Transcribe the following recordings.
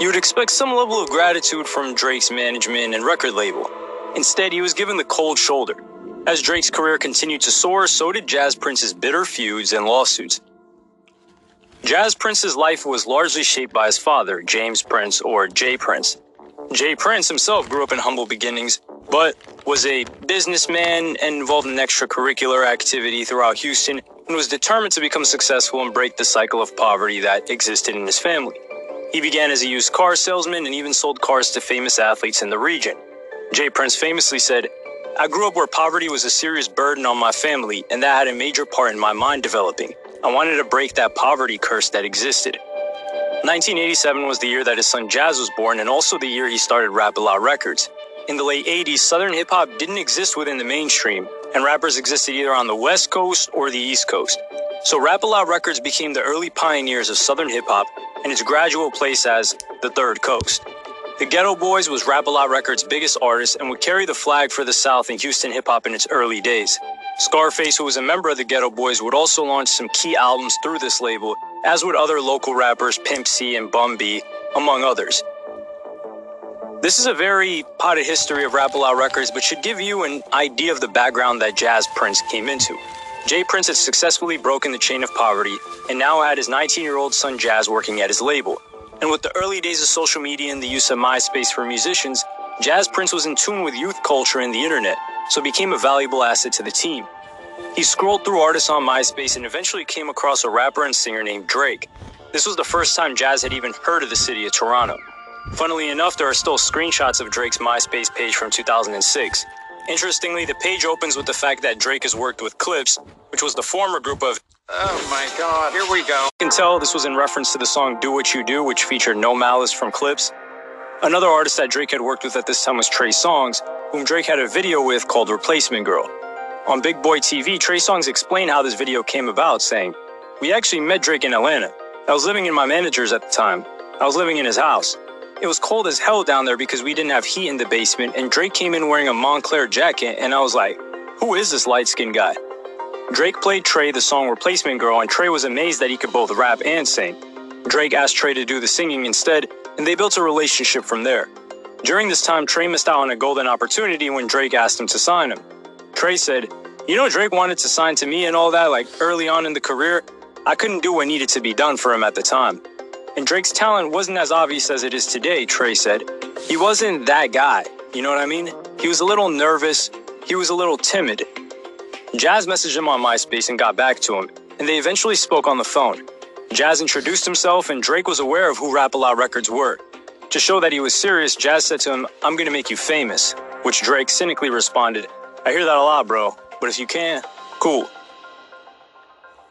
You would expect some level of gratitude from Drake's management and record label. Instead, he was given the cold shoulder. As Drake's career continued to soar, so did Jas Prince's bitter feuds and lawsuits. Jas Prince's life was largely shaped by his father, James Prince, or J. Prince. J. Prince himself grew up in humble beginnings, but was a businessman and involved in extracurricular activity throughout Houston and was determined to become successful and break the cycle of poverty that existed in his family. He began as a used car salesman and even sold cars to famous athletes in the region. J. Prince famously said, I grew up where poverty was a serious burden on my family, and that had a major part in my mind developing. I wanted to break that poverty curse that existed. 1987 was the year that his son Jas was born and also the year he started Rap A Lot Records. In the late 80s, Southern hip hop didn't exist within the mainstream, and rappers existed either on the West Coast or the East Coast. So Rap A Lot Records became the early pioneers of Southern hip hop and its gradual place as the Third Coast. The Geto Boys was Rap A Lot Records' biggest artist and would carry the flag for the South in Houston hip hop in its early days. Scarface, who was a member of the Geto Boys, would also launch some key albums through this label as would other local rappers Pimp C and Bun B, among others. This is a very potted history of Rap A Lot Records, but should give you an idea of the background that Jas Prince came into. J. Prince had successfully broken the chain of poverty and now had his 19 year old son Jas working at his label. And with the early days of social media and the use of MySpace for musicians, Jas Prince was in tune with youth culture and the internet, so became a valuable asset to the team. He scrolled through artists on MySpace and eventually came across a rapper and singer named Drake. This was the first time Jas had even heard of the city of Toronto. Funnily enough, there are still screenshots of Drake's MySpace page from 2006. Interestingly, the page opens with the fact that Drake has worked with Clipse, which was the former group of Oh my god, here we go. You can tell this was in reference to the song Do What You Do, which featured No Malice from Clipse. Another artist that Drake had worked with at this time was Trey Songz, whom Drake had a video with called Replacement Girl. On Big Boy TV, Trey Songz explained how this video came about, saying, We actually met Drake in Atlanta. I was living in my manager's at the time. I was living in his house. It was cold as hell down there because we didn't have heat in the basement, and Drake came in wearing a Moncler jacket, and I was like, Who is this light skinned guy? Drake played Trey the song Replacement Girl, and Trey was amazed that he could both rap and sing. Drake asked Trey to do the singing instead, and they built a relationship from there. During this time, Trey missed out on a golden opportunity when Drake asked him to sign him. Trey said, You know, Drake wanted to sign to me and all that, like early on in the career. I couldn't do what needed to be done for him at the time. And Drake's talent wasn't as obvious as it is today, Trey said. He wasn't that guy, you know what I mean? He was a little nervous, he was a little timid. Jas messaged him on MySpace and got back to him, and they eventually spoke on the phone. Jas introduced himself, and Drake was aware of who Rap Lot Records were. To show that he was serious, Jas said to him, I'm gonna make you famous, which Drake cynically responded, I hear that a lot, bro, but if you can, cool.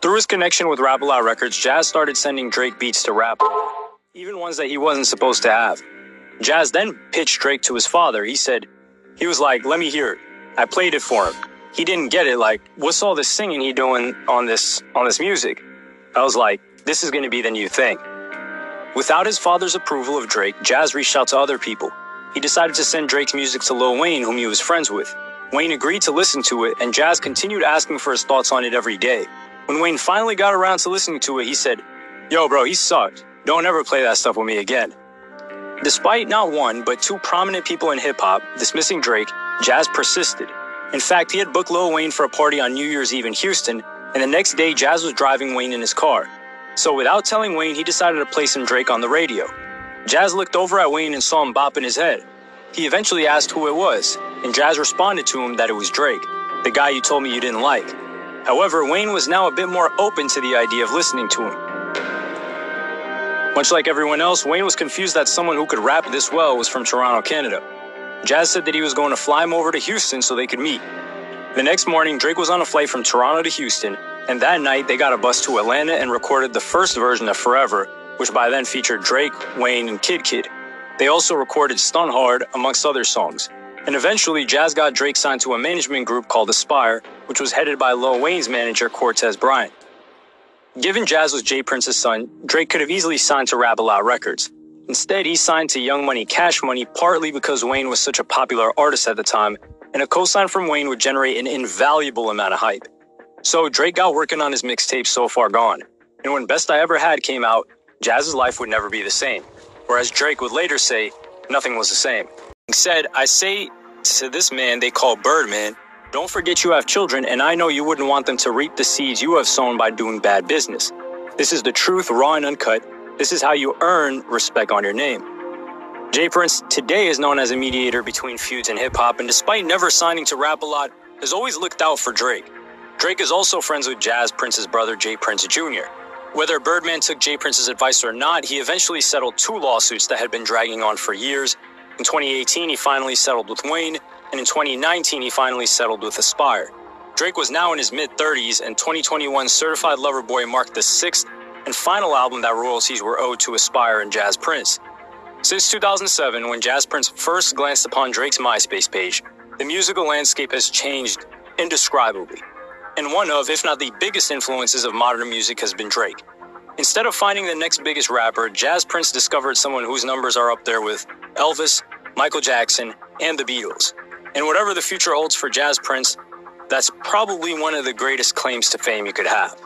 Through his connection with Rap A Lot Records, Jas started sending Drake beats to rap, even ones that he wasn't supposed to have. Jas then pitched Drake to his father. He said, he was like, let me hear it. I played it for him. He didn't get it. Like, what's all this singing he doing on this, on this music? I was like, this is going to be the new thing. Without his father's approval of Drake, Jas reached out to other people. He decided to send Drake's music to Lil Wayne, whom he was friends with. Wayne agreed to listen to it, and Jas continued asking for his thoughts on it every day. When Wayne finally got around to listening to it, he said, Yo, bro, he sucked. Don't ever play that stuff with me again. Despite not one, but two prominent people in hip hop dismissing Drake, Jas persisted. In fact, he had booked Lil Wayne for a party on New Year's Eve in Houston, and the next day, Jas was driving Wayne in his car. So without telling Wayne, he decided to play some Drake on the radio. Jas looked over at Wayne and saw him bopping his head. He eventually asked who it was, and Jas responded to him that it was Drake, the guy you told me you didn't like. However, Wayne was now a bit more open to the idea of listening to him. Much like everyone else, Wayne was confused that someone who could rap this well was from Toronto, Canada. Jas said that he was going to fly him over to Houston so they could meet. The next morning, Drake was on a flight from Toronto to Houston, and that night they got a bus to Atlanta and recorded the first version of Forever, which by then featured Drake, Wayne, and Kidd Kidd. They also recorded Stun Hard, amongst other songs. And eventually, Jas got Drake signed to a management group called Aspire, which was headed by Lil Wayne's manager, Cortez Bryant. Given Jas was J. Prince's son, Drake could have easily signed to Rap Records. Instead, he signed to Young Money Cash Money partly because Wayne was such a popular artist at the time, and a co-sign from Wayne would generate an invaluable amount of hype. So Drake got working on his mixtape So Far Gone, and when Best I Ever Had came out, Jas's life would never be the same. whereas Drake would later say, nothing was the same. Said, I say to this man they call Birdman, don't forget you have children, and I know you wouldn't want them to reap the seeds you have sown by doing bad business. This is the truth, raw and uncut. This is how you earn respect on your name. J. Prince today is known as a mediator between feuds and hip hop, and despite never signing to Rap a Lot, has always looked out for Drake. Drake is also friends with Jas Prince's brother, J. Prince Jr. Whether Birdman took J. Prince's advice or not, he eventually settled two lawsuits that had been dragging on for years. In 2018, he finally settled with Wayne, and in 2019, he finally settled with Aspire. Drake was now in his mid 30s, and 2021's Certified Lover Boy marked the sixth and final album that royalties were owed to Aspire and Jas Prince. Since 2007, when Jas Prince first glanced upon Drake's MySpace page, the musical landscape has changed indescribably. And one of, if not the biggest influences of modern music has been Drake. Instead of finding the next biggest rapper, Jas Prince discovered someone whose numbers are up there with Elvis, Michael Jackson, and the Beatles. And whatever the future holds for Jas Prince, that's probably one of the greatest claims to fame you could have.